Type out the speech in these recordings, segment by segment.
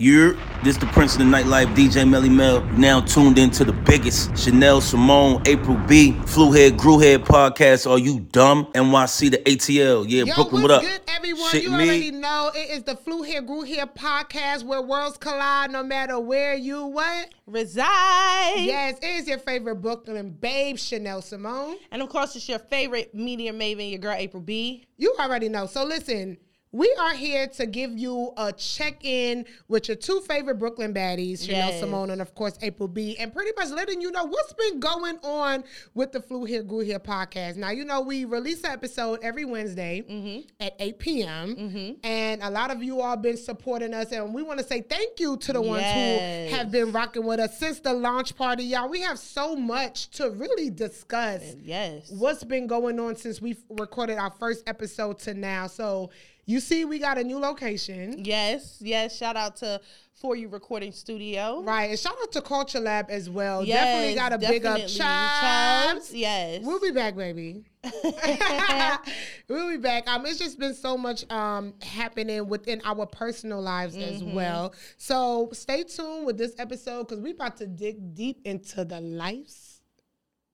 You're this the Prince of the Nightlife, DJ Melly Mel. Now tuned into the biggest Chanel Simone, April B, Flu Head, Grew Head podcast. Are you dumb? NYC, the ATL. Yeah, Yo, Brooklyn, what's what up? good, everyone? Shit you me. already know it is the Flew Here, Grew Here podcast where worlds collide no matter where you what. reside. Yes, it is your favorite Brooklyn babe, Chanel Simone. And of course, it's your favorite media maven, your girl April B. You already know. So listen, we are here to give you a check-in with your two favorite Brooklyn baddies, Chanel Yes. Simone and of course April B, and pretty much letting you know what's been going on with the Flew Here, Grew Here podcast. Now you know we release an episode every Wednesday Mm-hmm. at 8 p.m. And a lot of you all been supporting us, and we want to say thank you to the ones Yes. who have been rocking with us since the launch party, y'all. We have so much to really discuss Yes. what's been going on since we recorded our first episode to now. So you see, we got a new location. Yes. Yes. Shout out to For You Recording Studio. Right, and shout out to Culture Lab as well. Yes, definitely got to big up definitely. Yes. We'll be back, baby. we'll be back. Um, it's just been so much um happening within our personal lives as Mm-hmm. well. So stay tuned with this episode because we're about to dig deep into the lives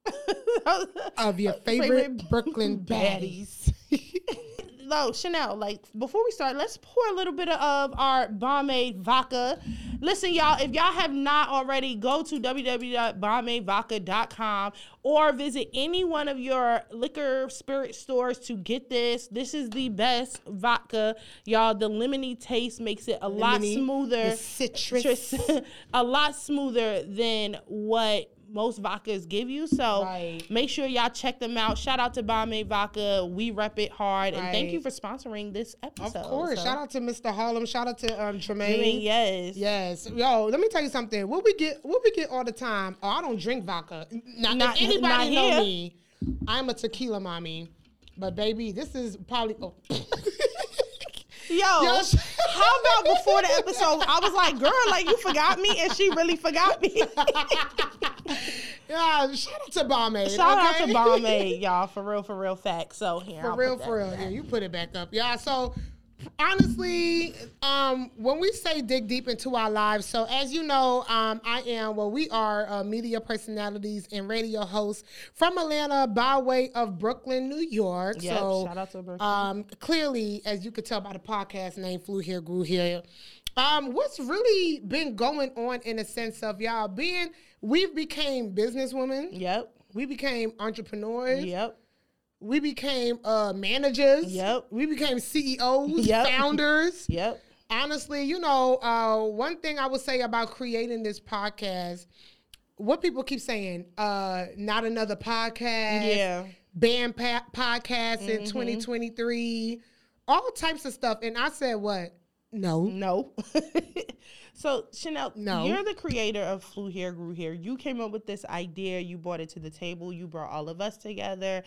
of your favorite, Favorite Brooklyn baddies. no, Chanel, like before we start, let's pour a little bit of our Bombay vodka. Listen, y'all, if y'all have not already, go to www.bombayvodka.com or visit any one of your liquor spirit stores to get this. This is the best vodka, y'all. The lemony taste makes it a lot smoother. the citrus. a lot smoother than what most vodkas give you. So Right. make sure y'all check them out. Shout out to Bombay Vodka. We rep it hard. And thank you for sponsoring this episode. Of course. So, Shout out to Mr. Harlem. Shout out to um, Tremaine. mean, yes. Yes, yo. Let me tell you something. What we get, what we get all the time. Oh, I don't drink vodka. Now, Not- if anybody not know me, I'm a tequila mommy. But baby, this is probably. Oh. Yo, how about before the episode? I was like, girl, like you forgot me, and she really forgot me. yeah, shout out to Bombay. Shout out okay? to Bombay, y'all, for real, for real facts. So here, For I'll real, for real. Yeah, you put it back up. Yeah. So honestly, um, when we say dig deep into our lives, so as you know, um, I am well, we are uh, media personalities and radio hosts from Atlanta by way of Brooklyn, New York. Yep, so shout out to Brooklyn. Um, clearly, as you could tell by the podcast name, Flew Here, Grew Here. Um, what's really been going on in a sense of y'all being, we've became businesswomen, Yep, we became entrepreneurs, yep, we became uh, managers. Yep. We became CEOs, Yep. founders. yep. Honestly, you know, uh, one thing I would say about creating this podcast, what people keep saying, uh, not another podcast, Yeah. ban pa- podcast Mm-hmm. in 2023, all types of stuff. And I said, what? No. No. so Chanel, No. you're the creator of Flew Here, Grew Here. You came up with this idea. You brought it to the table. You brought all of us together.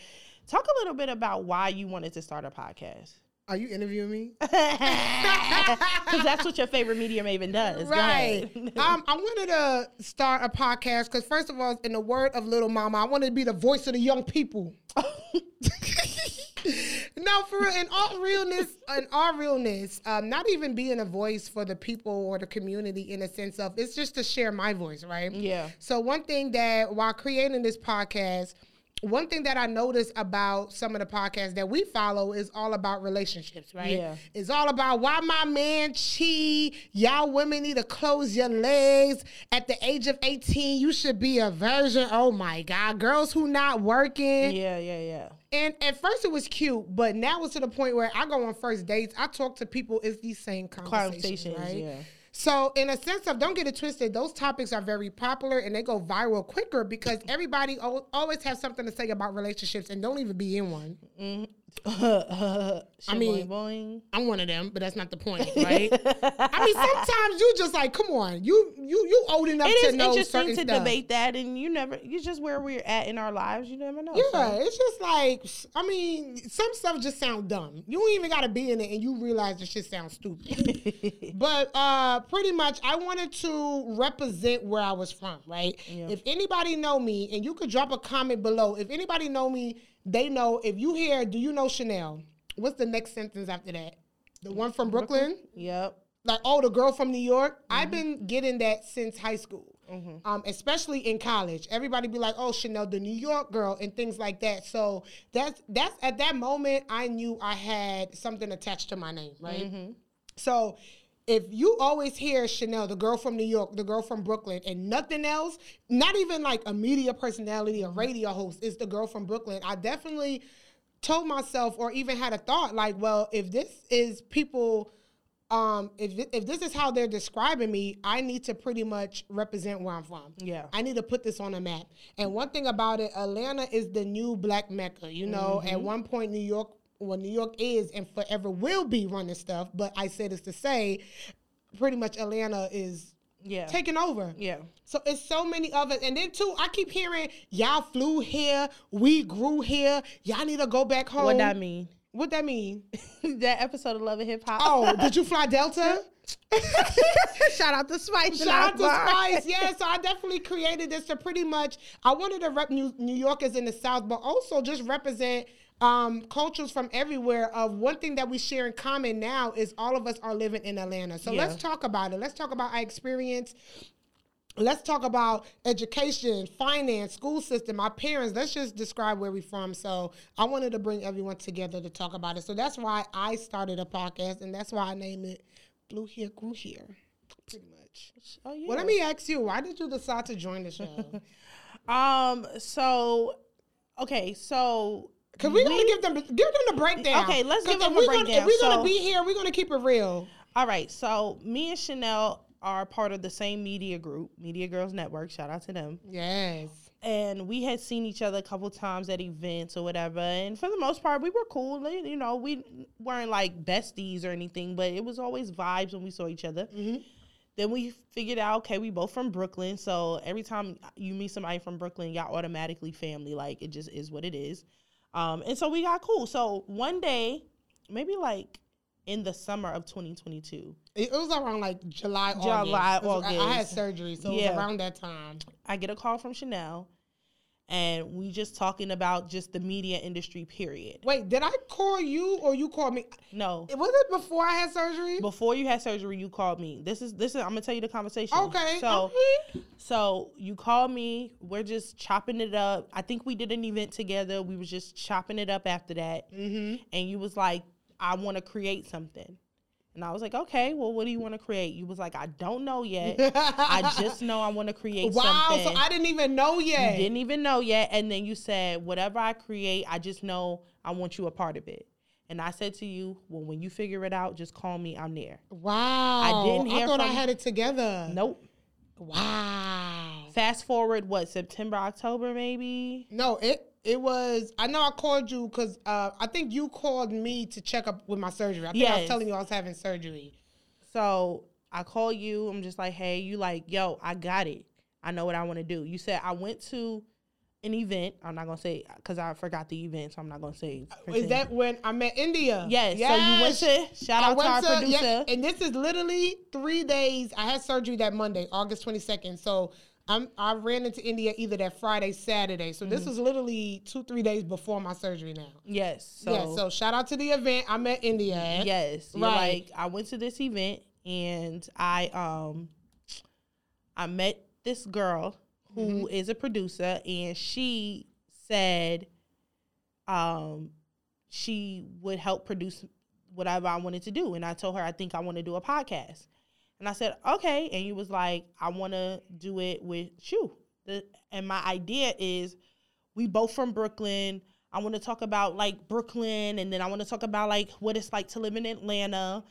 Talk a little bit about why you wanted to start a podcast. Are you interviewing me? Because that's what your favorite media maven does. Right. um, I wanted to start a podcast because, first of all, in the word of Lil Mama, I wanted to be the voice of the young people. no, for real. In all realness, in all realness, um, not even being a voice for the people or the community in a sense of it's just to share my voice, right? Yeah. So one thing that while creating this podcast, one thing that I noticed about some of the podcasts that we follow is all about relationships, right? Yeah. It's all about why my man cheat. Y'all women need to close your legs. At the age of 18, you should be a virgin. Oh my God. Girls who not working. yeah, yeah, yeah. And at first it was cute, but now it's to the point where I go on first dates. I talk to people. It's these same conversations, Conversations, right? yeah. So, in a sense of don't get it twisted, those topics are very popular and they go viral quicker because everybody al- always has something to say about relationships and don't even be in one. Mm-hmm. I mean- boing, boing. I'm one of them, but that's not the point, right? I mean, sometimes you just like, come on, you you you old enough It to is know interesting certain to stuff. debate that, and you never, you just where we're at in our lives. You never know. Yeah, so. it's just like I mean, some stuff just sound dumb. You don't even got to be in it, and you realize the shit sounds stupid. but uh, pretty much, I wanted to represent where I was from. Right? If anybody know me, and you could drop a comment below. If anybody know me, they know. If you hear, do you know Chanel? What's the next sentence after that? The one from Brooklyn. Yep. like oh the girl from New York. I've mm-hmm. been getting that since high school. Mm-hmm. Um, especially in college, everybody be like, "Oh, Chanel, the New York girl," and things like that. So that's that's at that moment, I knew I had something attached to my name, right? Mm-hmm. So if you always hear Chanel, the girl from New York, the girl from Brooklyn, and nothing else, not even like a media personality, a radio host, is the girl from Brooklyn, I definitely told myself or even had a thought like, well, if this is people, um, if, if this is how they're describing me, I need to pretty much represent where I'm from. Yeah. I need to put this on a map. And one thing about it, Atlanta is the new black mecca. You know, Mm-hmm. at one point, New York, well, New York is and forever will be running stuff. But I say this to say, pretty much Atlanta is Yeah. taking over. yeah. So it's so many of it. And then too, I keep hearing y'all flew here, we grew here. Y'all need to go back home. What that mean? What that mean? that episode of Love and Hip Hop. Oh, did you fly Delta? shout out to Spice. Shout out to Spice. Yeah, so I definitely created this to pretty much. I wanted to rep New, New Yorkers in the South, but also just represent um, cultures from everywhere. Of one thing that we share in common now is all of us are living in Atlanta. So Yeah. let's talk about it. Let's talk about our experience. Let's talk about education, finance, school system, our parents. Let's just describe where we're from. So I wanted to bring everyone together to talk about it. So that's why I started a podcast, and that's why I named it Flew Here Grew Here. Pretty much. Oh yeah. Well, let me ask you, why did you decide to join the show? Um. So, okay. So. Because we're gonna give them give them the breakdown. Okay, let's give them a we're gonna- if we're gonna be here, we're gonna keep it real. All right. So me and Chanel are part of the same media group, Media Girls Network. Shout out to them. Yes. and we had seen each other a couple times at events or whatever and for the most part we were cool you know we weren't like besties or anything but it was always vibes when we saw each other mm-hmm. then we figured out okay we both from brooklyn so every time you meet somebody from brooklyn y'all automatically family like it just is what it is um, and so we got cool so one day maybe like in the summer of 2022 It, it was around like July, July, August. It was- I- had surgery, so it Yeah. was around that time. I get a call from Chanel, and we just talking about just the media industry. Period. Wait, did I call you or you called me? No, Was it before I had surgery? before you had surgery, you called me. This is this is. I'm gonna tell you the conversation. Okay. So okay. so you called me. We're just chopping it up. I think we did an event together. We was just chopping it up after that. Mm-hmm. And you was like, I want to create something. And I was like, okay, well, what do you want to create? You was like, I don't know yet. I just know I want to create something. Wow, something. so I didn't even know yet. You didn't even know yet. And then you said, whatever I create, I just know I want you a part of it. And I said to you, well, when you figure it out, just call me. I'm there. Wow. I didn't hear I thought I had it together. Nope. Wow. Fast forward, what, September, October, maybe? No, it it was. I know I called you because uh, I think you called me to check up with my surgery. I think I was telling you I was having surgery. So I call you. I'm just like, hey, you like, yo, I got it. I know what I want to do. You said I went to an event. I'm not gonna say because I forgot the event, so I'm not gonna say. Is that when I met India? Yes. So you went to shout out to our to- producer. yeah, and this is literally three days. I had surgery that Monday, August 22nd. So I'm I ran into India either that Friday, Saturday. So Mm-hmm. this was literally two, three days before my surgery now. Yes. So, yeah, so shout out to the event I met India at. Yes. Right. like I went to this event and I um I met this girl who is Mm-hmm. a producer and she said um she would help produce whatever I wanted to do and I told her I think I want to do a podcast. And I said, "Okay." And he was like, "I want to do it with you." The, and my idea is we both from Brooklyn. I want to talk about like Brooklyn, and then I want to talk about like what it's like to live in Atlanta.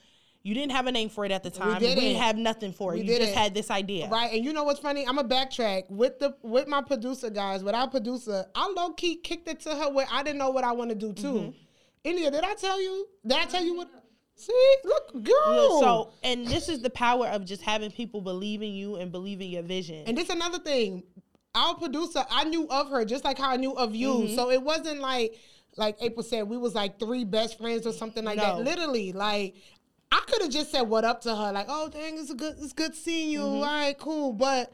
You didn't have a name for it at the time. We didn't. didn't have nothing for it. We you just didn't. had this idea. Right, and you know what's funny? I'm a backtrack with the with my producer guys. With our producer, I low key kicked it to her where I didn't know what I want to do too. Mm-hmm. India, did I tell you? Did I tell you what? See, look, girl. So, and this is the power of just having people believe in you and believe in your vision. And this another thing. Our producer, I knew of her just like how I knew of you. Mm-hmm. So it wasn't like like April said, we was like three best friends or something like that. Literally, like I could have just said what up to her, like, oh dang, it's a good it's good seeing you. Mm-hmm. All right, cool. But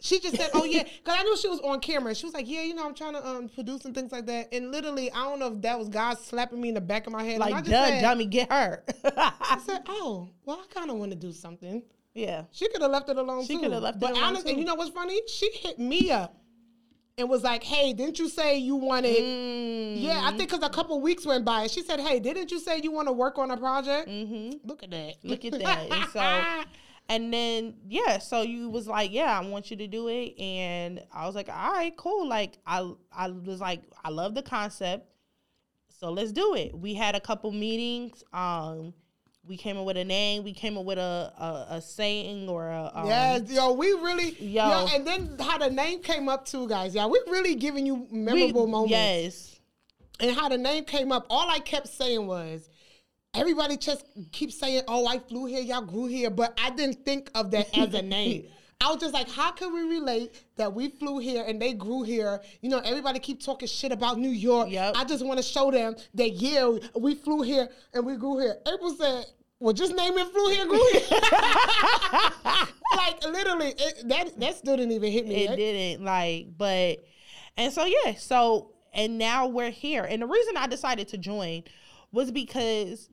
She just said, "Oh yeah," because I knew she was on camera. She was like, "Yeah, you know, I'm trying to um, produce and things like that." And literally, I don't know if that was God slapping me in the back of my head. Like, duh, said, dummy, get her. I said, "Oh, well, I kind of want to do something." yeah. She could have left it alone. She too. coulda left it but alone, honestly, you know what's funny? She hit me up and was like, "Hey, didn't you say you wanted?" Mm. Yeah, I think because a couple weeks went by, and she said, "Hey, didn't you say you want to work on a project?" Mm-hmm. Look at that. Look at that. And so, and then yeah, so you was like, yeah, I want you to do it, and I was like, all right, cool. Like I, I was like, I love the concept, so let's do it. We had a couple meetings. Um, we came up with a name. We came up with a a, a saying or a um, Yes, yo, we really, yo. Yo. and then how the name came up too, guys. Yeah, we really giving you we- memorable moments. Yes. And how the name came up, all I kept saying was, everybody just keeps saying, "Oh, I flew here, y'all grew here," but I didn't think of that as a name. I was just like, how can we relate that we flew here and they grew here? You know, everybody keep talking shit about New York. Yep. I just want to show them that yeah, we flew here and we grew here. April said, "Well, just name it flew here, grew here." like literally, it, that that still didn't even hit me. it didn't like but and so yeah so and now we're here and the reason i decided to join was because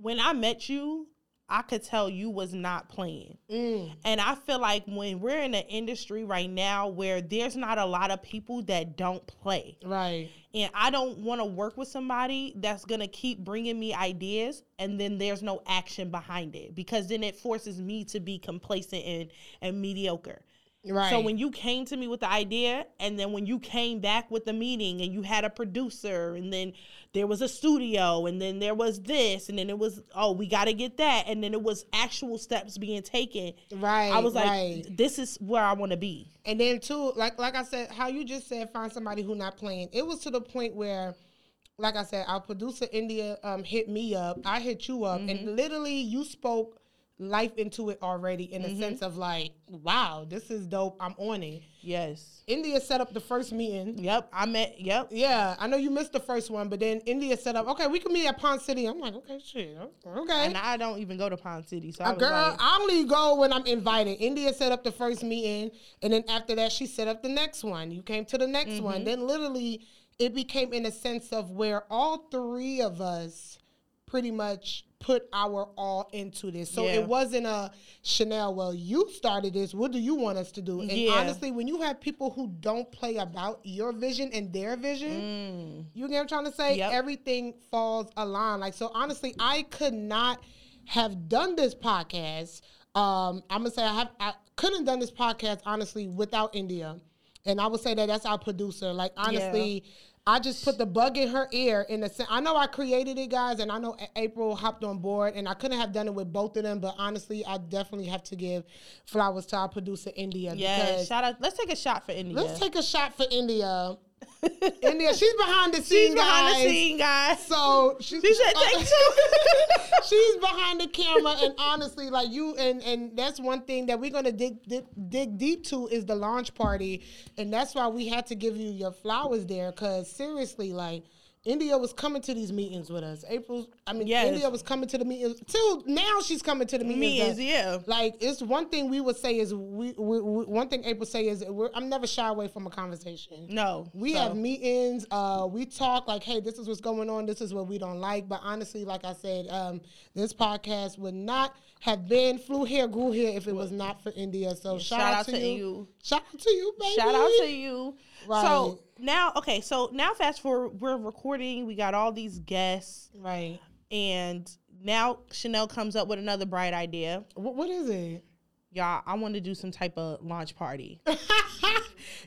when i met you i could tell you was not playing Mm, and i feel like when we're in an industry right now where there's not a lot of people that don't play right. and I don't want to work with somebody that's going to keep bringing me ideas and then there's no action behind it because then it forces me to be complacent and, and mediocre. Right. So when you came to me with the idea and then when you came back with the meeting and you had a producer and then there was a studio and then there was this and then it was oh we got to get that and then it was actual steps being taken. Right. I was like right. this is where I want to be. And then too, like like I said, how you just said, find somebody who not playing. It was to the point where, like I said, our producer India um, hit me up. I hit you up, Mm-hmm. and literally you spoke life into it already in Mm-hmm. the sense of like, wow, this is dope. I'm on it. Yes. India set up the first meeting. Yep, I met yep. Yeah, I know you missed the first one, but then India set up. Okay, we can meet at Ponce City. I'm like, okay, shit, okay. And I don't even go to Ponce City. So I A was girl, like, I only go when I'm invited. India set up the first meeting, and then after that, she set up the next one. You came to the next Mm-hmm. one. Then literally, it became in a sense of where all three of us pretty much put our all into this. So Yeah. it wasn't a Chanel. Well, you started this. What do you want us to do? And Yeah. honestly, when you have people who don't play about your vision and their vision, you get what I'm trying to say? Mm. Yep. Everything falls aligned. Like so honestly, I could not have done this podcast. Um, I'm gonna say I have I couldn't have done this podcast honestly without India. And I would say that that's our producer. Like honestly, I just put the bug in her ear in the sense. I know I created it, guys, and I know April hopped on board, and I couldn't have done it with both of them. But honestly, I definitely have to give flowers to our producer India. yeah, shout out. Let's take a shot for India. let's take a shot for India. India, she's behind the She's scenes, behind guys. the scene, guys. So she, She said take two. she's behind the camera, and honestly, like you, and and that's one thing that we're gonna dig, dig dig deep to is the launch party, and that's why we had to give you your flowers there, because seriously, like. India was coming to these meetings with us. April, I mean, Yes. India was coming to the meetings. Till now, she's coming to the meetings. Me is that- yeah. like it's one thing we would say is we, we, we one thing April say is we're, I'm never shy away from a conversation. No, We so- have meetings. Uh, we talk like, hey, this is what's going on. This is what we don't like. But honestly, like I said, um, this podcast would not have been flew here, grew here if it was not for India. So shout, out, to, you. Shout out to you, baby. Shout out to you. Right. So now, okay, so now fast forward, we're recording. We got all these guests, Right. and now Chanel comes up with another bright idea. What, what is it? Y'all, I want to do some type of launch party.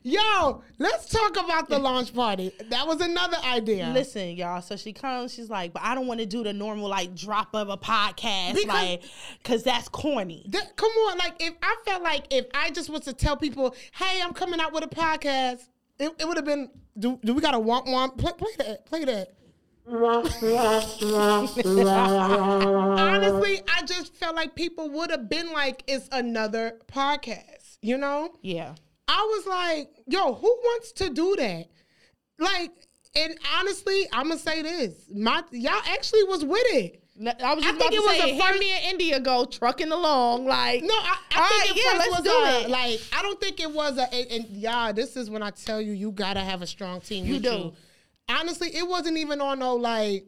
Yo, let's talk about the launch party. That was another idea. Listen, y'all. So she comes. She's like, "But I don't want to do the normal like drop of a podcast, Because- like, cause that's corny." That- come on, like if I felt like if I just was to tell people, "Hey, I'm coming out with a podcast," it, it would have been. Do, do we got to want one? Play, play that. Play that. Honestly, I just felt like people would have been like, "It's another podcast," you know. Yeah. I was like, "Yo, who wants to do that?" Like, and honestly, I'm gonna say this: my y'all actually was with it. I was I just think about it was say, first- me and India go trucking along. Like, No, I, I think right, it yeah, was do a, it. like I don't think it was a and, and yeah, this is when I tell you you gotta have a strong team. You with do. Honestly, it wasn't even on no like.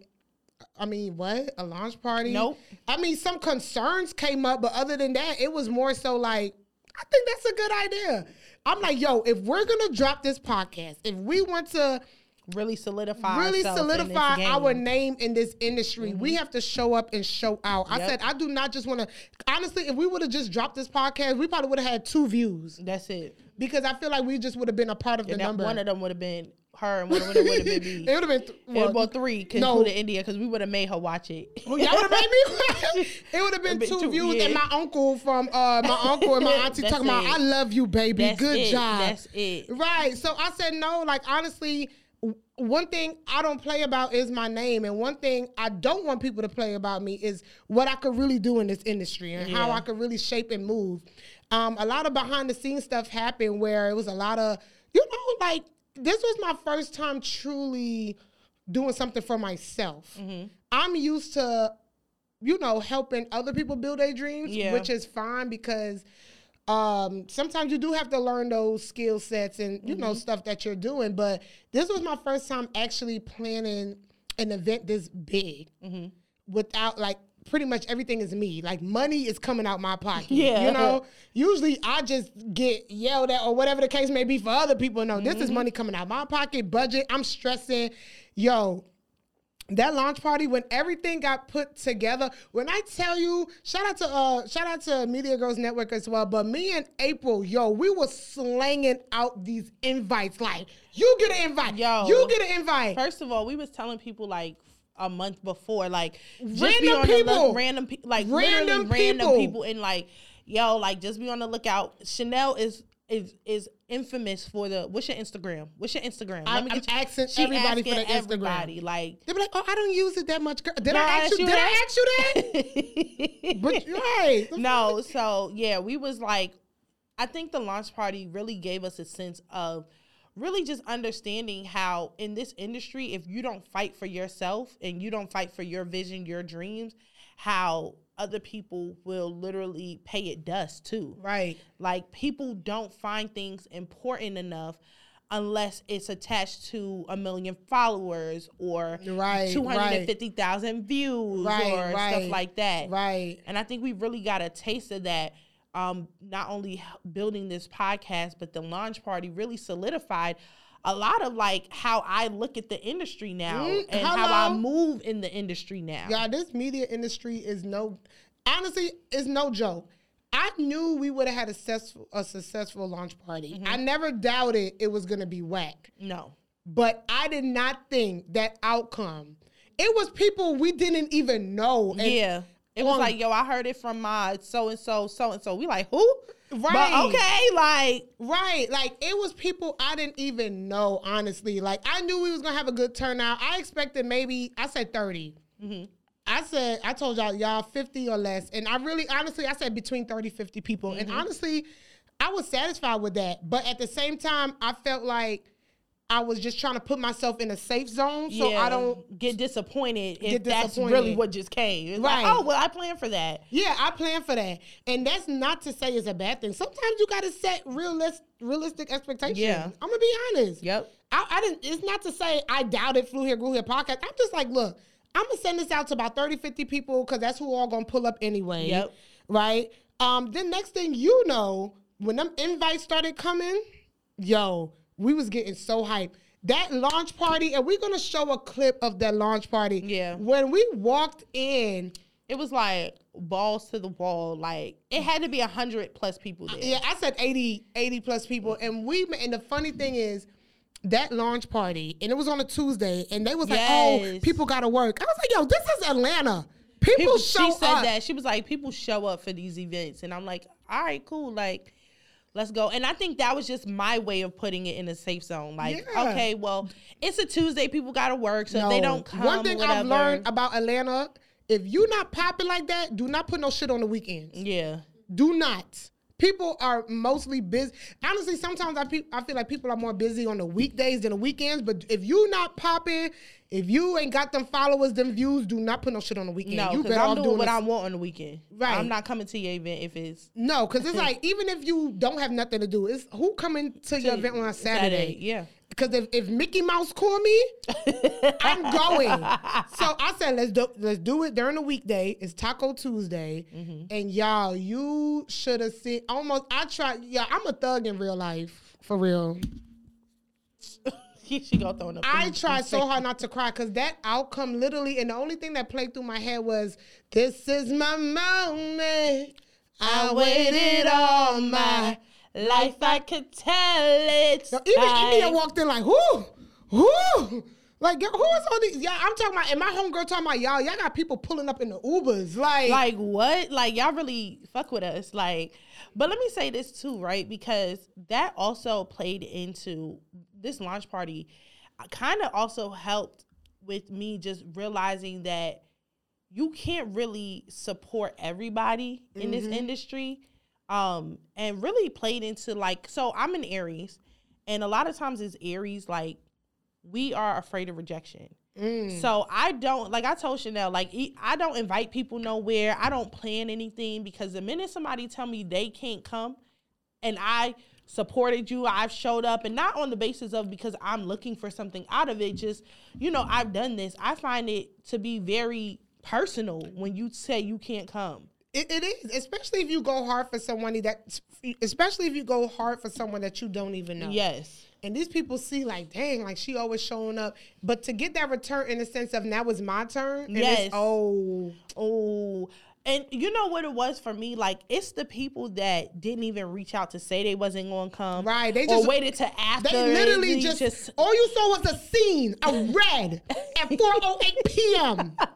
I mean, what a launch party? Nope. I mean, some concerns came up, but other than that, it was more so like I think that's a good idea. I'm like, yo, if we're gonna drop this podcast, if we want to really solidify, really ourselves in this solidify our name in this industry. We have to show up and show out. I said I do not just want to. Honestly, if we would have just dropped this podcast, we probably would have had two views That's it. because I feel like we just would have been a part of the And number. one of them would have been her, and one of them would have been me. it would have been th- well, well, three, no. including India, because we would have made her watch it. Well, y'all would have made me. it would have been Been two, two, views, yeah. and my uncle from uh my uncle and my auntie talking about, "I love you, baby. That's Good it. job." That's it. Right. So I said no. Like honestly, one thing I don't play about is my name, and one thing I don't want people to play about me is what I could really do in this industry and how I could really shape and move. Um, a lot of behind the scenes stuff happened where it was a lot of you know like this was my first time truly doing something for myself. Mm-hmm. I'm used to you know helping other people build their dreams, Yeah. which is fine because um sometimes you do have to learn those skill sets and you Mm-hmm. know stuff that you're doing but this was my first time actually planning an event this big Mm-hmm. without like pretty much everything is me like money is coming out my pocket Yeah. you know usually i just get yelled at or whatever the case may be for other people no this is Mm-hmm. money coming out my pocket budget i'm stressing yo that launch party when everything got put together when i tell you shout out to uh shout out to media girls network as well but me and april yo we were slanging out these invites like you get an invite Yo. you get an invite First of all, we was telling people like a month before, like just Random be on people. look, random people, like Random literally random people. people, and like yo, like just be on the lookout. Chanel is is is infamous for the what's your Instagram? What's your Instagram? I- I'm asking everybody for asking their Instagram. everybody, Like, they be like oh i don't use it that much girl did i ask you did i ask you that but right no, so yeah, we was like, I think the launch party really gave us a sense of really just understanding how in this industry, if you don't fight for yourself and you don't fight for your vision, your dreams, how other people will literally pay it dust too. right Like people don't find things important enough unless it's attached to a million followers or Right, 250,000 views Right, or right, stuff like that. right And I think we really got a taste of that. Um, not only building this podcast, but the launch party really solidified a lot of like how I look at the industry now Mm, and how I move in the industry now. Yeah, this media industry is no, honestly, it's no joke. I knew we would have had a successful, a successful launch party. Mm-hmm. I never doubted it was gonna be whack, No. but I did not think that outcome. It was people we didn't even know. And yeah. It was on- like, yo, I heard it from my so and so, so and so. We like, who? Right. But okay, like, Right. Like it was people I didn't even know, honestly. Like I knew we was gonna have a good turnout. I expected maybe I said 30. Mm-hmm. I said, I told y'all, y'all 50 or less. And I really honestly I said between 30, 50 people. And Mm-hmm. honestly, I was satisfied with that. But at the same time, I felt like I was just trying to put myself in a safe zone. So yeah, I don't get disappointed if Get that's disappointed. really what just came. It's Right. like, oh, well, I planned for that. Yeah, I plan for that. And that's not to say it's a bad thing. Sometimes you gotta set realist, realistic expectations. Yeah. I'm gonna be honest. Yep. I, I didn't it's not to say I doubted Flew Here, Grew Here podcast. I'm just like, look, I'm gonna send this out to about 30, 50 people because that's who all gonna pull up anyway. Yep. Right? Um, then next thing you know, when them invites started coming, yo, we was getting so hyped. That launch party, and we're gonna show a clip of that launch party. Yeah. When we walked in, It was like balls to the wall. Like it had to be a hundred plus people there. Yeah, I said 80, 80 plus people. And we and the funny thing is that launch party, and it was on a Tuesday, and they was like, Oh, people gotta work. I was like, yo, this is Atlanta. People, People, show she said up. that she was like, people show up for these events, and I'm like, all right, cool, like. Let's go. And I think that was just my way of putting it in a safe zone. Like, Yeah. okay, well, it's a Tuesday. People got to work. So if they don't come, One thing whatever. I've learned about Atlanta, if you not popping like that, do not put no shit on the weekends. yeah. Do not. People are mostly busy. Honestly, sometimes I, pe- I feel like people are more busy on the weekdays than the weekends. But if you not popping, if you ain't got them followers, them views, do not put no shit on the weekend. No, you because I'm doing what this- I want on the weekend. Right. I'm not coming to your event if it's No, because it's like even if you don't have nothing to do, it's who coming to your event on a Saturday? Yeah. Because if, if Mickey Mouse call me, I'm going. So I said let's do let's do it during the weekday. It's Taco Tuesday, Mm-hmm. and y'all, you should have seen. Almost, I tried. Yeah, I'm a thug in real life, for real. she, she go throwing up. I tried so hard not to cry because that outcome literally, and the only thing that played through my head was, "This is my moment. I waited all my." Life. I could tell it. Even India walked in like, who? Who? Like, who is all these? Yeah, I'm talking about, and my homegirl talking about, y'all, y'all got people pulling up in the Ubers. Like, like what? Like y'all really fuck with us. Like, but let me say this too, right? Because that also played into this launch party. Uh, kind of also helped with me just realizing that you can't really support everybody in this mm-hmm. industry. Um, and really played into like, so I'm an Aries, and a lot of times it's Aries, like we are afraid of rejection. So I don't like I told Chanel like I don't invite people nowhere. I don't plan anything because the minute somebody tell me they can't come and I supported you, I've showed up and not on the basis of because I'm looking for something out of it just you know, I've done this. I find it to be very personal when you say you can't come. It, it is, especially if you go hard for someone that, especially if you go hard for someone that you don't even know. Yes. And these people see like, dang, like she always showing up. But to get that return in the sense of now it's my turn. And Yes. It's, oh, Oh, and you know what it was for me? Like it's the people that didn't even reach out to say they wasn't going to come, Right, they or just- waited to after. They literally and just, all you saw was a scene, a red at 4:08 p.m.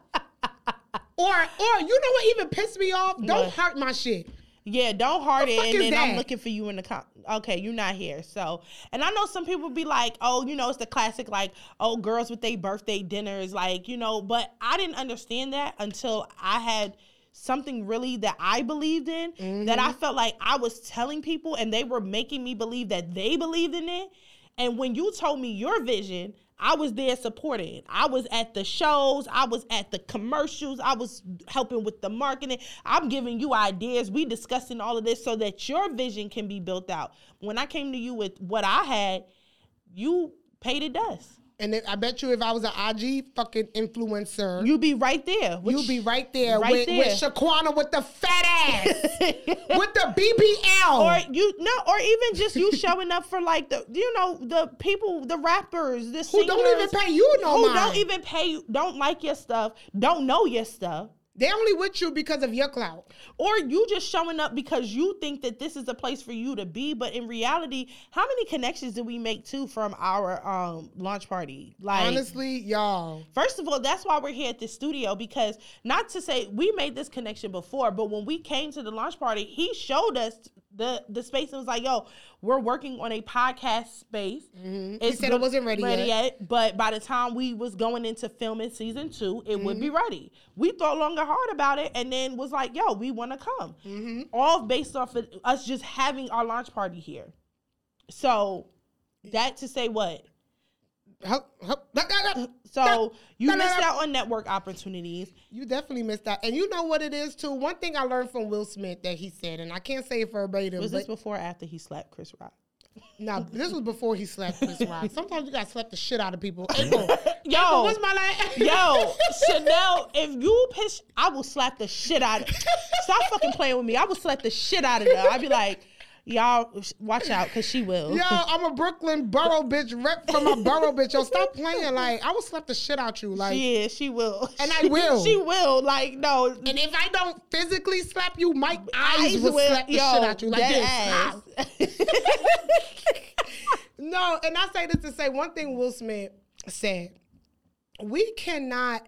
Or, or you know what even pissed me off? Don't What? hurt my shit. yeah, don't heart The it, and then I'm looking for you in the com- okay, you're not here. So, and I know some people be like, oh, you know, it's the classic like, oh, girls with their birthday dinners, like you know, but I didn't understand that until I had something really that I believed in that I mm-hmm. felt like I was telling people and they were making me believe that they believed in it. And when you told me your vision, I was there supporting. I was at the shows, I was at the commercials, I was helping with the marketing. I'm giving you ideas. We discussing all of this so that your vision can be built out. When I came to you with what I had, you paid it dust. And then I bet you if I was an IG fucking influencer, you'd be right there. with you'd be right there Right with, there. with Shaquana with the fat ass, with the BBL. or you no, or even just you showing up for like the you know the people, the rappers, the who don't even singers pay you no who mind. don't even pay you, don't like your stuff, don't know your stuff. They only with you because of your clout. or you just showing up because you think that this is a place for you to be but in reality how many connections did we make too from our um launch party like Honestly, y'all. First of all, that's why we're here at the studio because not to say we made this connection before, but when we came to the launch party, he showed us the the space and was like, "Yo, we're working on a podcast space." Mm-hmm. Said it wasn't ready yet. but by the time we was going into filming season two, it would Mm-hmm. be ready. We thought long and hard about it, and then was like, "Yo, we want to come." Mm-hmm. All based off of us just having our launch party here. So that to say what? Hup, hup, da, da, da. So you missed out on network opportunities. You definitely missed out. And you know what it is too? One thing I learned from Will Smith that he said, and I can't say it verbatim, Was this before or after he slapped Chris Rock? no, this was before he slapped Chris Rock. Sometimes you gotta slap the shit out of people. April, Yo, April, what's my name? yo, Chanel, if you piss, I will slap the shit out of Stop fucking playing with me. I will slap the shit out of her. I'd be like, y'all, watch out, because she will. Yo, I'm a Brooklyn borough bitch, rep for my borough bitch. Yo, stop playing. Like, I will slap the shit out you. Like, she is. She will. And I will. she will. Like, no. and if I don't physically slap you, my eyes, eyes will will- slap the yo, shit out you. Like this. No, and I say this to say one thing Will Smith said. We cannot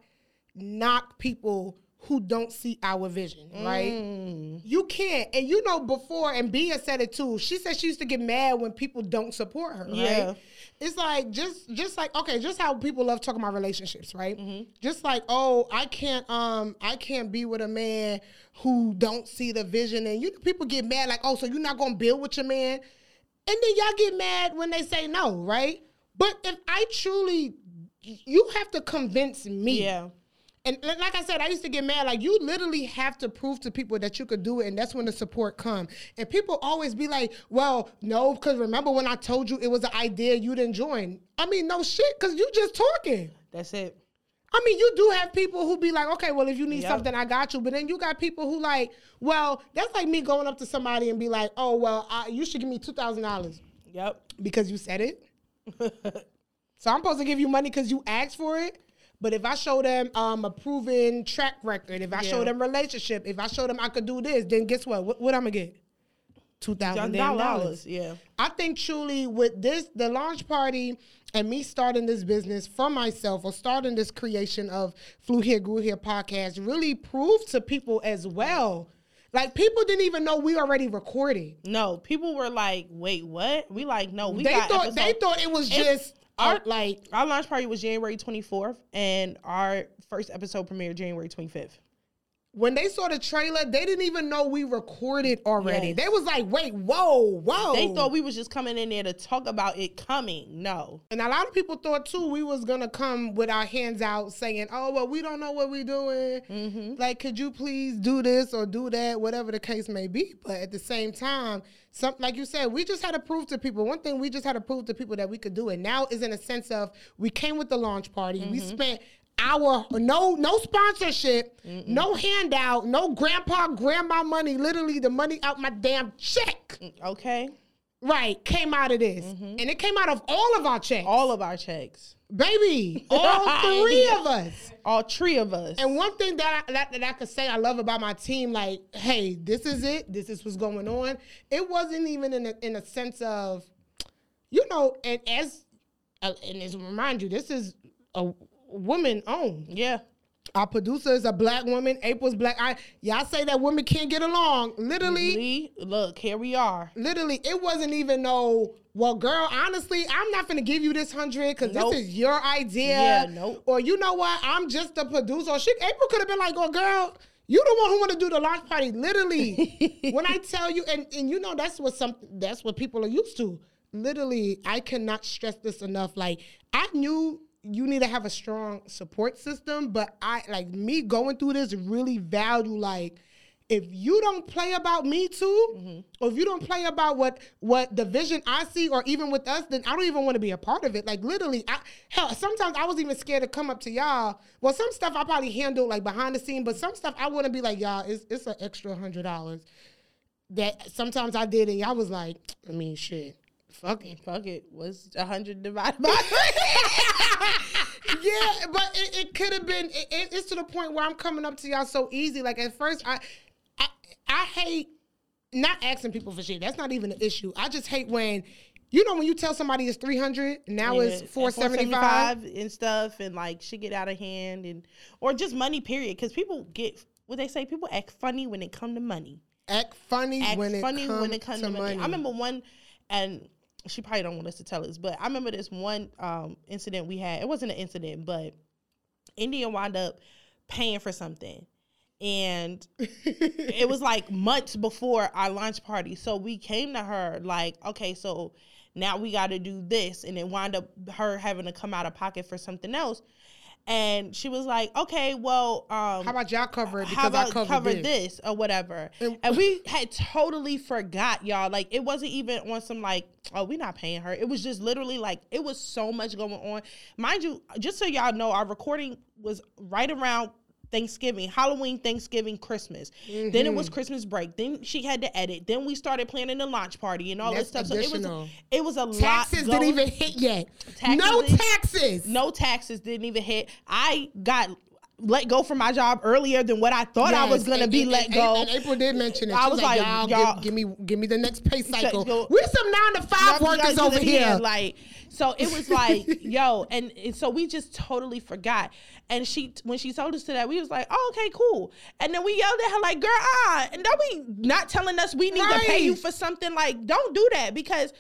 knock people who don't see our vision, right? Mm. You can't. And you know, before, and Bia said it too, she said she used to get mad when people don't support her, Yeah. right? It's like just just like okay, just how people love talking about relationships, right? Mm-hmm. Just like, oh, I can't um I can't be with a man who don't see the vision and you people get mad like, oh, so you're not gonna build with your man? And then y'all get mad when they say no, right? But if I truly you have to convince me. Yeah. And like I said, I used to get mad. Like you literally have to prove to people that you could do it, and that's when the support come. And people always be like, "Well, no, because remember when I told you it was an idea you didn't join." I mean, no shit, because you just talking. That's it. I mean, you do have people who be like, "Okay, well, if you need Yep. something, I got you." But then you got people who like, "Well, that's like me going up to somebody and be like, "Oh, well, I, you should give me two thousand dollars Yep. because you said it." So I'm supposed to give you money because you asked for it. But if I show them um, a proven track record, if I show them relationship, if I show them I could do this, then guess what? What, what I'm gonna get? Two thousand dollars. Yeah. I think truly with this, the launch party and me starting this business for myself or starting this creation of Flew Here, Grew Here podcast really proved to people as well. Like people didn't even know we already recorded. No, people were like, "Wait, what?" We like, no, we They got thought they thought it was just our- like Our launch party was January 24th, and our first episode premiered January 25th. When they saw the trailer, they didn't even know we recorded already. Yes. They was like, wait, whoa, whoa. They thought we was just coming in there to talk about it coming. No, and a lot of people thought too we was gonna come with our hands out saying, "Oh well, we don't know what we're doing. Mm-hmm. Like, could you please do this or do that, whatever the case may be." But at the same time, some like you said, we just had to prove to people. One thing we just had to prove to people that we could do it. Now is in a sense of we came with the launch party. We Mm-hmm. spent our no no sponsorship, no handout, no grandpa grandma money. Literally the money out my damn check. okay, Right, came out of this, and it came out of all of our checks, Mm-hmm. all of our checks, baby, all three of us. all three of us. And one thing that I, that, that I could say I love about my team, like, hey, this is it. This is what's going on. It wasn't even in a, in a sense of, you know, and as uh, and as remind you, this is a woman owned. yeah, Our producer is a black woman. April's black. I y'all say that women can't get along. Literally, Lee, look, here we are. literally, it wasn't even no. Well, girl, honestly, I'm not gonna give you this hundred because Nope. this is your idea. Yeah, nope. Or you know what? I'm just the producer. She, April could have been like, "Oh, girl." You the one who want to do the launch party, literally. when I tell you, and, and you know that's what some that's what people are used to. Literally, I cannot stress this enough. Like I knew you need to have a strong support system, but I like me going through this really value like if you don't play about me too, mm-hmm. or if you don't play about what what the vision I see, or even with us, then I don't even want to be a part of it. Like literally, I, hell, sometimes I was even scared to come up to y'all. Well, some stuff I probably handled like behind the scene, but some stuff I want to be like, y'all, it's it's an extra hundred dollars. That sometimes I did, and y'all was like, I mean, shit, fuck it. Fuck it. Was a hundred divided by three? yeah, but it, it could have been. It, it- it's to the point where I'm coming up to y'all so easy. Like at first, I, I, I hate not asking people for shit. That's not even an issue. I just hate when, you know, when you tell somebody it's 300, now Yeah, it's 475. 475 and stuff, and like shit get out of hand, and or just money. Period. Because people get what they say. People act funny when it come to money. Act funny act when it funny comes when it comes to, to, money. money. I remember one, and she probably don't want us to tell us, but I remember this one um, incident we had. It wasn't an incident, but India wound up paying for something. And it was like months before our launch party. So we came to her like, okay, so now we got to do this. And it wound up her having to come out of pocket for something else. And she was like, okay, well, um, How about y'all cover it because how about I covered cover this. this or whatever. And- And, we had totally forgot, y'all. Like it wasn't even on some like, oh, we're not paying her. It was just literally like it was so much going on. Mind you, just so y'all know, our recording was right around Thanksgiving, Halloween, Thanksgiving, Christmas. Then it was Mm-hmm. Christmas break. Then she had to edit. Then we started planning the launch party and all this That's stuff. So it was it was a lot. Taxes didn't even hit yet. Taxes no taxes. no taxes didn't even hit. I got let go from my job earlier than what I thought I was gonna and- be and- let and- go. And, April did mention it. I She was was like, y'all, y'all- give, give me give me the next pay cycle. go- We're some nine to five workers over it here. Like, so it was like, yo, and, and so we just totally forgot. And she, when she told us to that, we was like, oh, okay, cool. And then we yelled at her like, girl, ah, and don't be not telling us we need to pay you for something. Like, don't do that because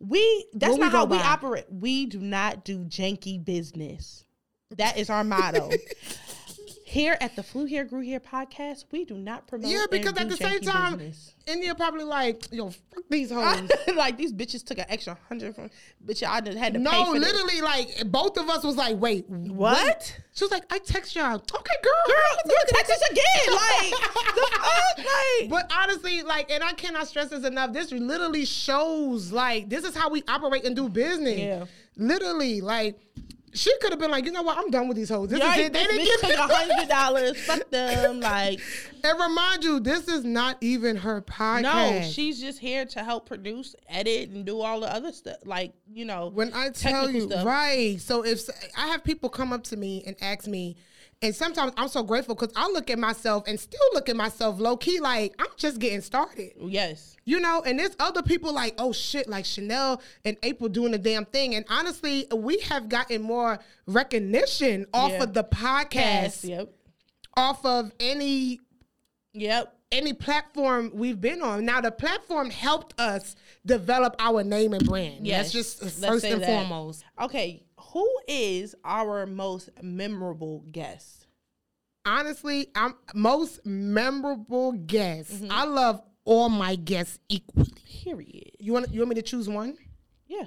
we. That's What we not how go we operate. We do not do janky business. That is our motto. Here at the Flew Here Grew Here podcast, we do not promote. yeah, because at the same time, business. India probably like, yo, fuck these hoes. like these bitches took an extra hundred from, bitch. I just had to pay no, for this. literally, like both of us was like, wait, What? She was like, I text y'all. Okay, girl. Girl, girl, text us again. Like, the fuck? Like, But honestly, like, and I cannot stress this enough. This literally shows, like, this is how we operate and do business. Yeah. Literally, like, she could have been like, you know what? I'm done with these hoes. This is it. They didn't give me a hundred dollars. Fuck them. Like, And remind you, this is not even her podcast. no, she's just here to help produce, edit, and do all the other stuff. Like, you know, when I tell you, stuff. right? So if I have people come up to me and ask me, and sometimes I'm so grateful because I look at myself and still look at myself low key like I'm just getting started. yes, You know, and there's other people like, oh shit, like Chanel and April doing the damn thing. And honestly, we have gotten more recognition off Yeah. of the podcast, yes, yep, off of any yep. any platform we've been on. Now the platform helped us develop our name and brand. Yes, That's just let's first say and that. foremost. Okay, who is our most memorable guest? Honestly, I'm most memorable guest. Mm-hmm. I love all my guests equally. Period. You want you want me to choose one? Yeah.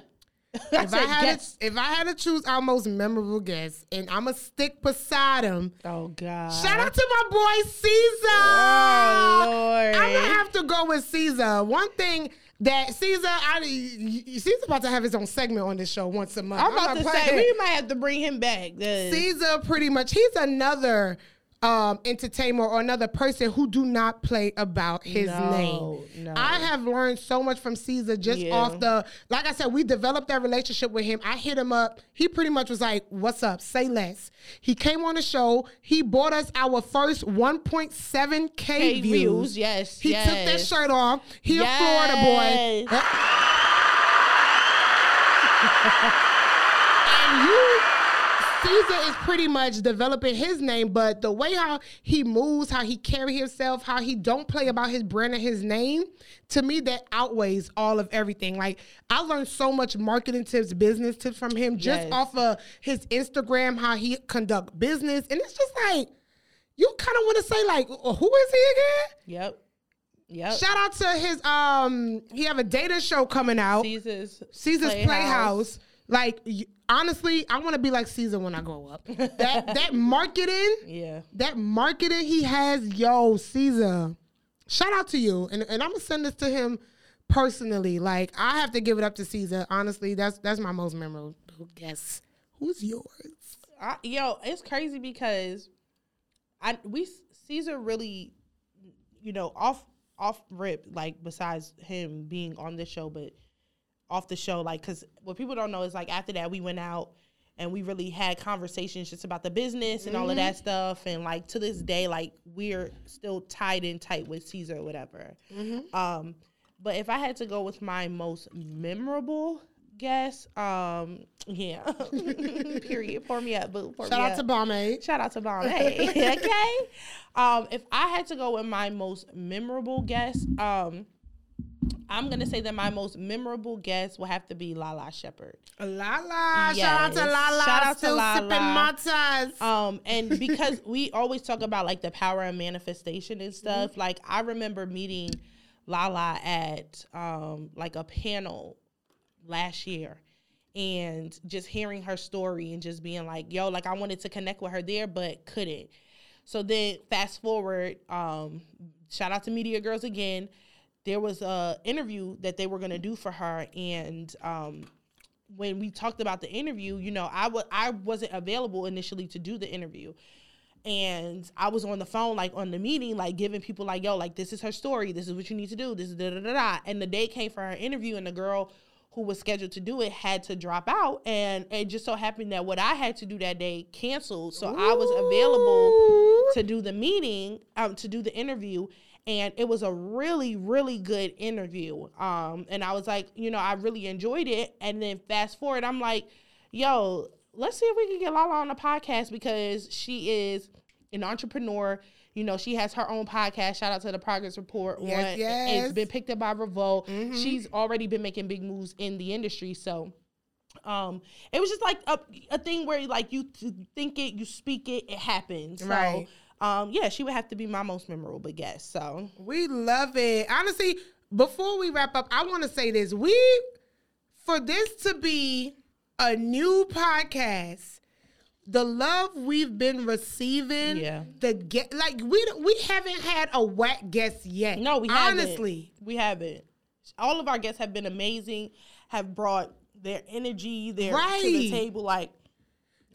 if I had guest. to, if I had to choose our most memorable guest, and I'm gonna stick beside him. Oh God. Shout out to my boy Caesar. Oh, Lord. I'm gonna have to go with Caesar. One thing that Caesar, I Caesar about to have his own segment on this show once a month. I'm about not to say we might have to bring him back. The- Caesar pretty much he's another um entertainer or another person who do not play about his No, name. no. I have learned so much from Caesar just Yeah. off the like I said, we developed that relationship with him. I hit him up. He pretty much was like, What's up? Say less. He came on the show. He bought us our first 1.7k K views. views, yes, He took that shirt off. He a Florida boy. And you Caesar is pretty much developing his name, but the way how he moves, how he carry himself, how he don't play about his brand and his name, to me that outweighs all of everything. Like I learned so much marketing tips, business tips from him just Yes. off of his Instagram, how he conduct business, and it's just like you kind of want to say like, "Oh, who is he again? Yep. Yep. Shout out to his um, he have a data show coming out. Caesar's Caesar's Playhouse. Like y- honestly, I want to be like Caesar when I grow up. that that marketing, Yeah. that marketing he has, yo, Caesar. Shout out to you, and and I'm gonna send this to him personally. Like I have to give it up to Caesar. Honestly, that's that's my most memorable guess. Who's yours? I, yo, it's crazy because I we Caesar really, you know, off off rip like besides him being on the show, but off the show, like because what people don't know is like after that we went out and we really had conversations just about the business and all of that stuff, and like to this day, like we're still tied in tight with Caesar or whatever. Um, but if I had to go with my most memorable guess, um, yeah, period. Pour me up, boo. Pour Shout out up. to Bombay. Shout out to Bombay. okay. Um, if I had to go with my most memorable guess, um, I'm gonna say that my most memorable guest will have to be Lala Shepherd. Lala. Shout out to Lala. Shout out to Still sipping Lala. matas. Um, and because we always talk about like the power of manifestation and stuff, like I remember meeting Lala at um like a panel last year and just hearing her story and just being like, yo, like I wanted to connect with her there, but couldn't. So then fast forward, um, shout out to Media Girls again. There was a interview that they were gonna do for her, and um, when we talked about the interview, you know, I was I wasn't available initially to do the interview. And I was on the phone, like on the meeting, like giving people like, yo, like this is her story. This is what you need to do. This is da da da da. And the day came for her interview, and the girl who was scheduled to do it had to drop out and it just so happened that what I had to do that day canceled. So I was available to do the meeting, um, to do the interview. And it was a really, really good interview. Um, and I was like, you know, I really enjoyed it. And then fast forward, I'm like, yo, let's see if we can get Lala on the podcast because she is an entrepreneur. You know, she has her own podcast. Shout out to the Progress Report. Yes, One- yes. Mm-hmm. It's been picked up by Revolt. She's already been making big moves in the industry. So um it was just like a, a thing where like you th- think it, you speak it, it happens. So Right. Um yeah, she would have to be my most memorable guest. So We love it. Honestly, before we wrap up, I want to say this. We, for this to be a new podcast, the love we've been receiving, Yeah. the get like we don't- we haven't had a whack guest yet. No, we haven't. honestly. We haven't. All of our guests have been amazing, have brought their energy their to the table. Like,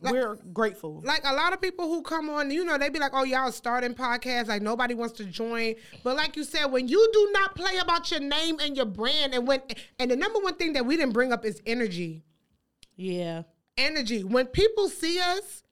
we're grateful. like a lot of people who come on, you know, they be like, "Oh, y'all starting podcasts, like nobody wants to join." But like you said, when you do not play about your name and your brand, and when and the number one thing that we didn't bring up is energy. yeah. Energy. When people see us,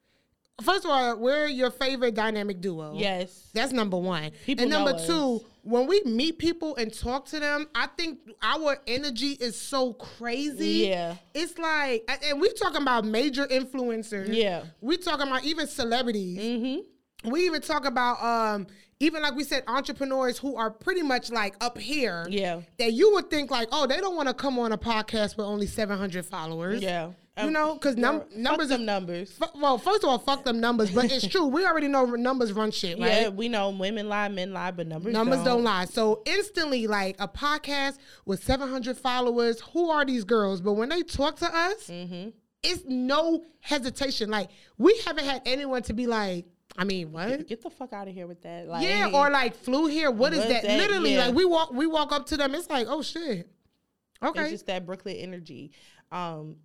first of all, we're your favorite dynamic duo. Yes. That's number one. People and number two, when we meet people and talk to them, I think our energy is so crazy. Yeah. It's like, and- we talking about major influencers. Yeah. we're talking about even celebrities. Mm-hmm. We even talk about um even like we said entrepreneurs who are pretty much like up here. Yeah. That you would think like, oh, they don't want to come on a podcast with only 700 followers. Yeah. You know, because num- numbers them are numbers. F- well, first of all, fuck them numbers, but it's true. We already know numbers run shit, right? Yeah, we know women lie, men lie, but numbers Numbers don't. don't lie. So instantly, like a podcast with 700 followers, who are these girls? But when they talk to us, Mm-hmm. it's no hesitation. Like we haven't had anyone to be like, I mean, what? Get the fuck out of here with that. Like, Yeah, or like flew here. What is What's that? that? Literally, Yeah. like we walk, we walk up to them. It's like, oh shit. Okay. It's just that Brooklyn energy. Um,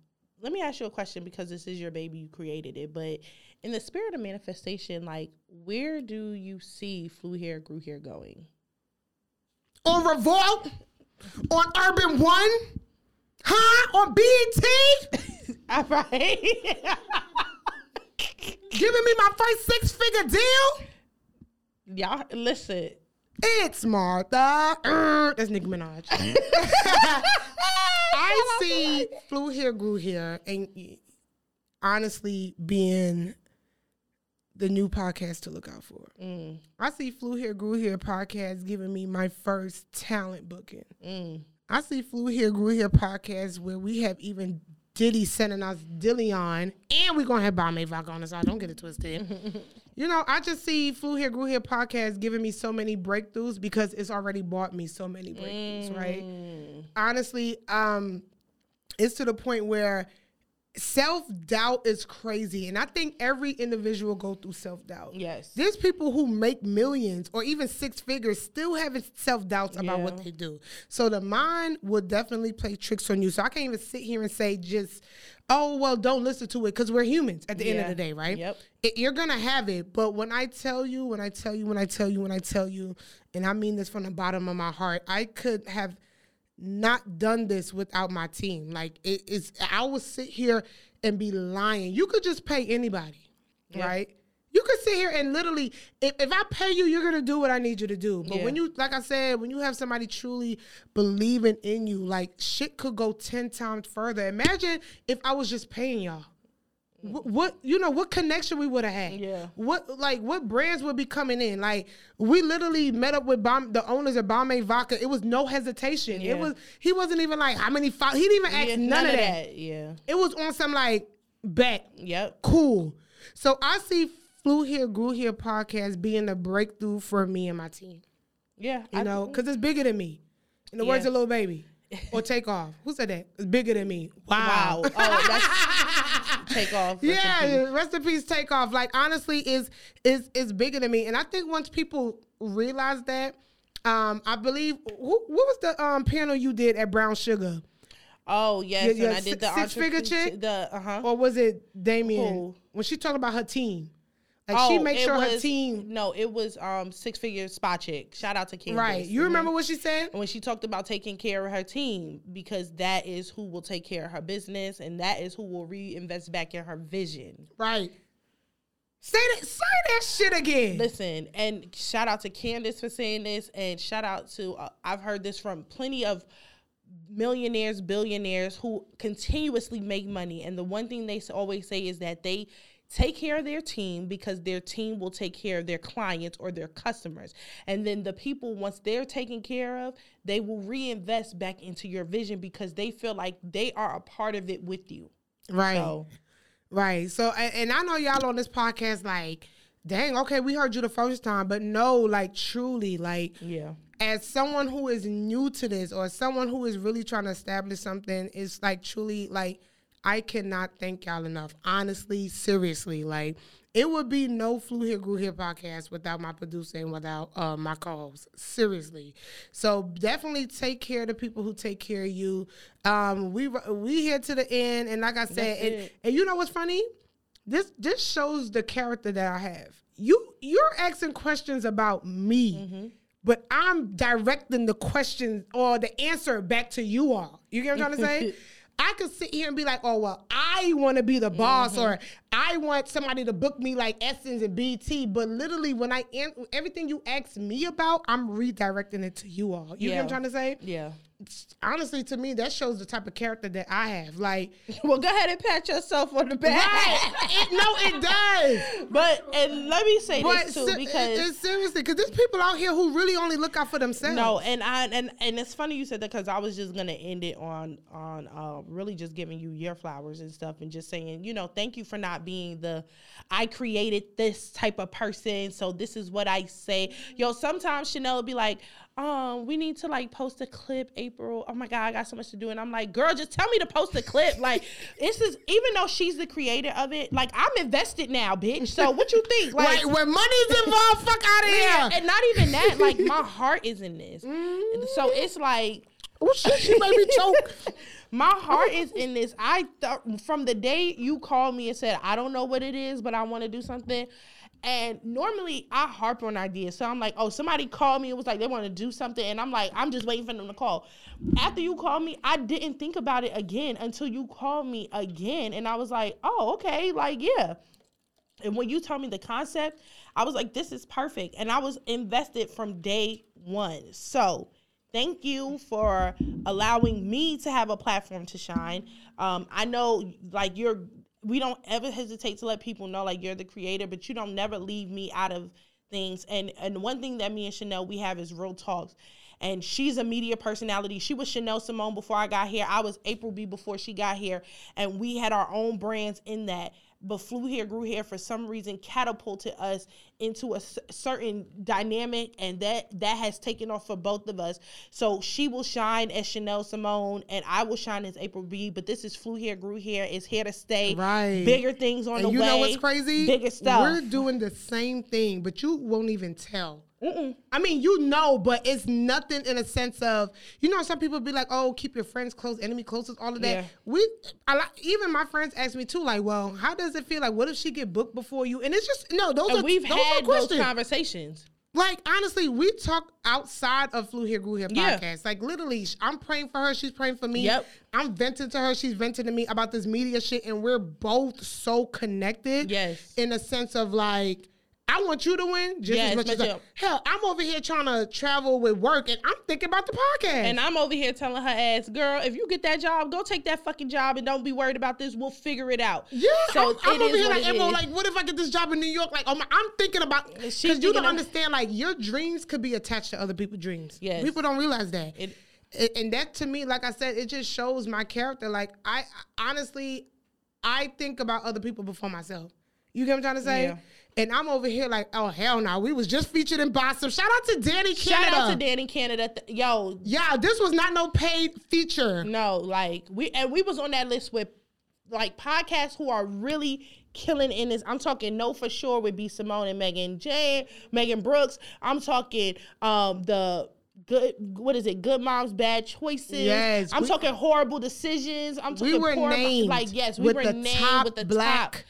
let me ask you a question because this is your baby, you created it. But in the spirit of manifestation, like where do you see Flew Here, Grew Here going? on Revolt, on Urban One, huh? On BET, All right. giving me my first six figure deal. Y'all listen. It's Martha. Er, that's Nicki Minaj. I see flew here, grew here, and honestly being the new podcast to look out for. Mm, I see flew here, grew here podcast giving me my first talent booking. mm. I see flew here, grew here podcast where we have even Diddy sending us DeLeón, and we're gonna have Bombay Vodka on the side. Don't get it twisted. you know, I just see flew here, grew here podcast giving me so many breakthroughs because it's already bought me so many breakthroughs, right? Mm. honestly, um, it's to the point where self doubt is crazy, and I think every individual go through self doubt. Yes. There's people who make millions or even six figures still having self doubts about what they do. So the mind will definitely play tricks on you. So I can't even sit here and say just, oh well, don't listen to it because we're humans at the end of the day, right? Yep. It, you're gonna have it, but when I tell you, when I tell you, when I tell you, when I tell you, and I mean this from the bottom of my heart, I could have not done this without my team. Like it is, I would sit here and be lying. You could just pay anybody, Yeah. right? You could sit here and literally, if, if I pay you, you're gonna do what I need you to do. But Yeah. when you, like I said, when you have somebody truly believing in you, like shit could go ten times further. Imagine if I was just paying y'all. What, what you know? What connection we would have had? Yeah. What like what brands would be coming in? Like we literally met up with Bomb, the owners of Bombay Vodka. It was no hesitation. Yeah. It was he wasn't even like how many. Fo-? He didn't even ask Yeah, none, of that. Yeah. It was on some like bet Yep. cool. So I see Flew Here, Grew Here podcast being a breakthrough for me and my team. Yeah. You I- know, because it's bigger than me. In the words of Lil Baby. Or Takeoff. Who said that? It's bigger than me. Wow. Wow. Oh, that's Takeoff. Rest in yeah, rest in peace, Takeoff. Like honestly, is is is bigger than me. And I think once people realize that, um, I believe who, what was the um panel you did at Brown Sugar? Oh yes, Yeah, and yeah, I did the six- entrepreneur- chick? The uh huh. Or was it Damien? Who? When she talked about her team. Like she Oh, makes it sure her was- team. No, it was um six figure spot chick. Shout out to Candace. Right. You Mhm. remember what she said? when she talked about taking care of her team because that is who will take care of her business and that is who will reinvest back in her vision. Right. Say that. Say that shit again. Listen, and shout out to Candace for saying this, and shout out to uh, I've heard this from plenty of millionaires, billionaires who continuously make money, and the one thing they always say is that they take care of their team because their team will take care of their clients or their customers, and then the people once they're taken care of, they will reinvest back into your vision because they feel like they are a part of it with you. Right. So Right. So, and, and I know y'all on this podcast, like, dang, okay, we heard you the first time, but no, like, truly, like, yeah. as someone who is new to this or someone who is really trying to establish something, it's like truly, like, I cannot thank y'all enough. Honestly, seriously, like, it would be no Flew Here, Grew Here podcast without my producer and without uh, my co-host. Seriously. So definitely take care of the people who take care of you. Um, we we here to the end, and like I said, and, and you know what's funny? This this shows the character that I have. You you're asking questions about me, Mm-hmm. but I'm directing the question or the answer back to you all. You get what I'm trying to say? I could sit here and be like, oh well, I want to be the boss, mm-hmm. or I want somebody to book me like Essence and BET. But literally, when I an- everything you ask me about, I'm redirecting it to you all. You know what I'm trying to say? Yeah. Honestly, to me, that shows the type of character that I have. Like, Well, go ahead and pat yourself on the back. right? it, no, it does. But and let me say But this too se- because it's seriously, because there's people out here who really only look out for themselves. no, and I and and it's funny you said that because I was just gonna end it on on uh, really just giving you your flowers and stuff and just saying you know thank you for not being the I created this type of person so this is what I say. Yo, sometimes Chanel will be like. Um, we need to like post a clip, April. Oh my god, I got so much to do, and I'm like, girl, just tell me to post a clip. Like, this is even though she's the creator of it, like I'm invested now, bitch. So what you think? Like, Right, when money's involved, fuck out of yeah, here. and not even that. Like my heart is in this, Mm-hmm. so it's like Oh shit, she made me choke. my heart is in this. I thought from the day you called me and said I don't know what it is, but I want to do something. And normally I harp on ideas, so I'm like, oh, somebody called me. It was like they want to do something, and I'm like, I'm just waiting for them to call. After you called me, I didn't think about it again until you called me again, and I was like, oh, okay, like yeah. And when you told me the concept, I was like, this is perfect. And I was invested from day one. So thank you for allowing me to have a platform to shine. Um, I know like you're we don't ever hesitate to let people know like you're the creator, but you don't never leave me out of things. And and one thing that me and Chanel we have is real talks. And she's a media personality. She was Chanel Simone before I got here. I was April B before she got here. And we had our own brands in that but flew here, grew here for some reason catapulted us into a c- certain dynamic, and that that has taken off for both of us. So she will shine as Chanel Simone, and I will shine as April B. But this is flew here, grew here. It's here to stay. Right. Bigger things on And the you way. You know what's crazy? Bigger stuff. We're doing the same thing, but you won't even tell. I mean, you know, but it's nothing in a sense of you know. Some people be like, "Oh, keep your friends close, enemy closest," all of that. Yeah. We, I even my friends ask me too, like, "Well, how does it feel? Like, what if she get booked before you?" And it's just no. Those and are we've those had are those conversations. Like honestly, we talk outside of Flew Here, Grew Here Yeah. podcast. Like literally, I'm praying for her. She's praying for me. Yep. I'm venting to her. She's venting to me about this media shit, and we're both so connected. Yes. In a sense of like. I want you to win just as much as I, yeah. hell. I'm over here trying to travel with work, and I'm thinking about the podcast. And I'm over here telling her ass, girl, if you get that job, go take that fucking job and don't be worried about this. We'll figure it out. yeah, So I'm, I'm over here like, is. like, what if I get this job in New York? Like, oh my, I'm thinking about because you don't understand. Like, your dreams could be attached to other people's dreams. Yes. people don't realize that. It- and that to me, like I said, it just shows my character. Like I I- honestly, I think about other people before myself. You get what I'm trying to say? Yeah. And I'm over here like, oh hell no, we was just featured in Bossip. Shout out to Danny Canada. Shout out to Danny Canada. Yo, Yeah, this was not no paid feature. No, like we and we was on that list with like podcasts who are really killing in this. I'm talking no for sure would be Simone and Megan J, Megan Brooks. I'm talking um the good what is it? Good moms, bad choices. Yes, I'm we- talking horrible decisions. I'm talking We were named like yes, we were named with the black top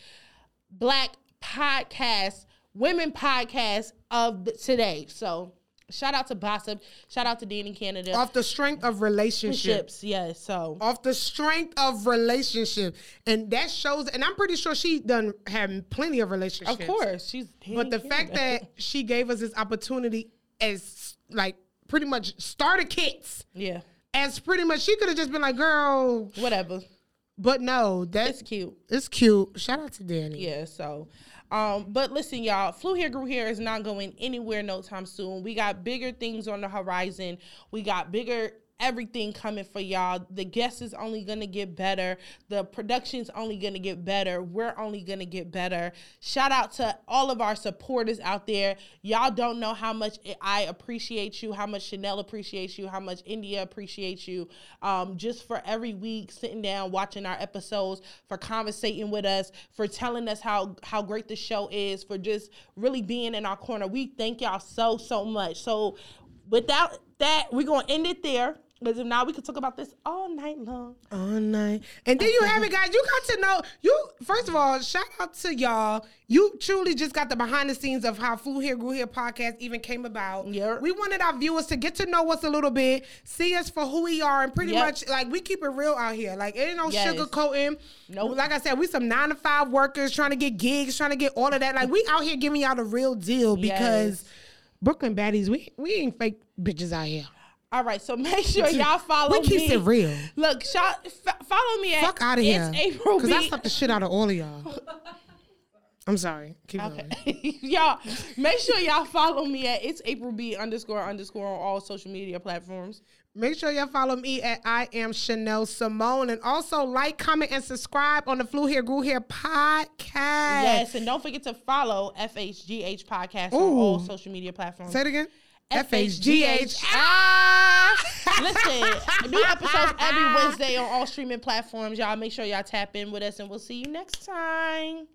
black podcast, women podcast of the, today. So shout out to Bossip. Shout out to Danny Canada. Off the strength of relationships. Ships, yeah. So Off the strength of relationship. And that shows and I'm pretty sure she done had plenty of relationships. of course she's. Danny But the fact that she gave us this opportunity as like pretty much starter kits. yeah, As pretty much she could have just been like, girl, whatever, but no, that's it's cute. it's cute. Shout out to Danny. Yeah, so um, but listen, y'all, flew here, grew here is not going anywhere no time soon. We got bigger things on the horizon. We got bigger everything coming for y'all. The guest is only gonna get better. The production's only gonna get better. We're only gonna get better. Shout out to all of our supporters out there. Y'all don't know how much I appreciate you, how much Chanel appreciates you, how much India appreciates you. Um, just for every week sitting down watching our episodes, for conversating with us, for telling us how how great the show is, for just really being in our corner. We thank y'all so so much. So without that, we're gonna end it there. Because if not, we could talk about this all night long. All night. And then you have it, guys. You got to know you first of all, shout out to y'all. You truly just got the behind the scenes of how Flew Here Grew Here podcast even came about. Yep. We wanted our viewers to get to know us a little bit, see us for who we are, and pretty Yep. much like we keep it real out here. Like it ain't no Yes. sugarcoating. Nope. Like I said, we some nine to five workers trying to get gigs, trying to get all of that. Like we out here giving y'all the real deal because Yes. Brooklyn baddies, we we ain't fake bitches out here. All right, so make sure y'all follow We keep me. it real. Look, f- follow me at Fuck out of here. April Because I B. slapped the shit out of all of y'all. I'm sorry. Keep going. Okay. y'all, make sure y'all follow me at it's April B underscore underscore on all social media platforms. Make sure y'all follow me at I am Chanel Simone. And also like, comment, and subscribe on the Flew Here Grew Here podcast. Yes, and don't forget to follow FHGH podcast on Ooh. all social media platforms. Say it again. FHGH. Ah! Listen, new episodes every Wednesday on all streaming platforms. Y'all make sure y'all tap in with us, and we'll see you next time.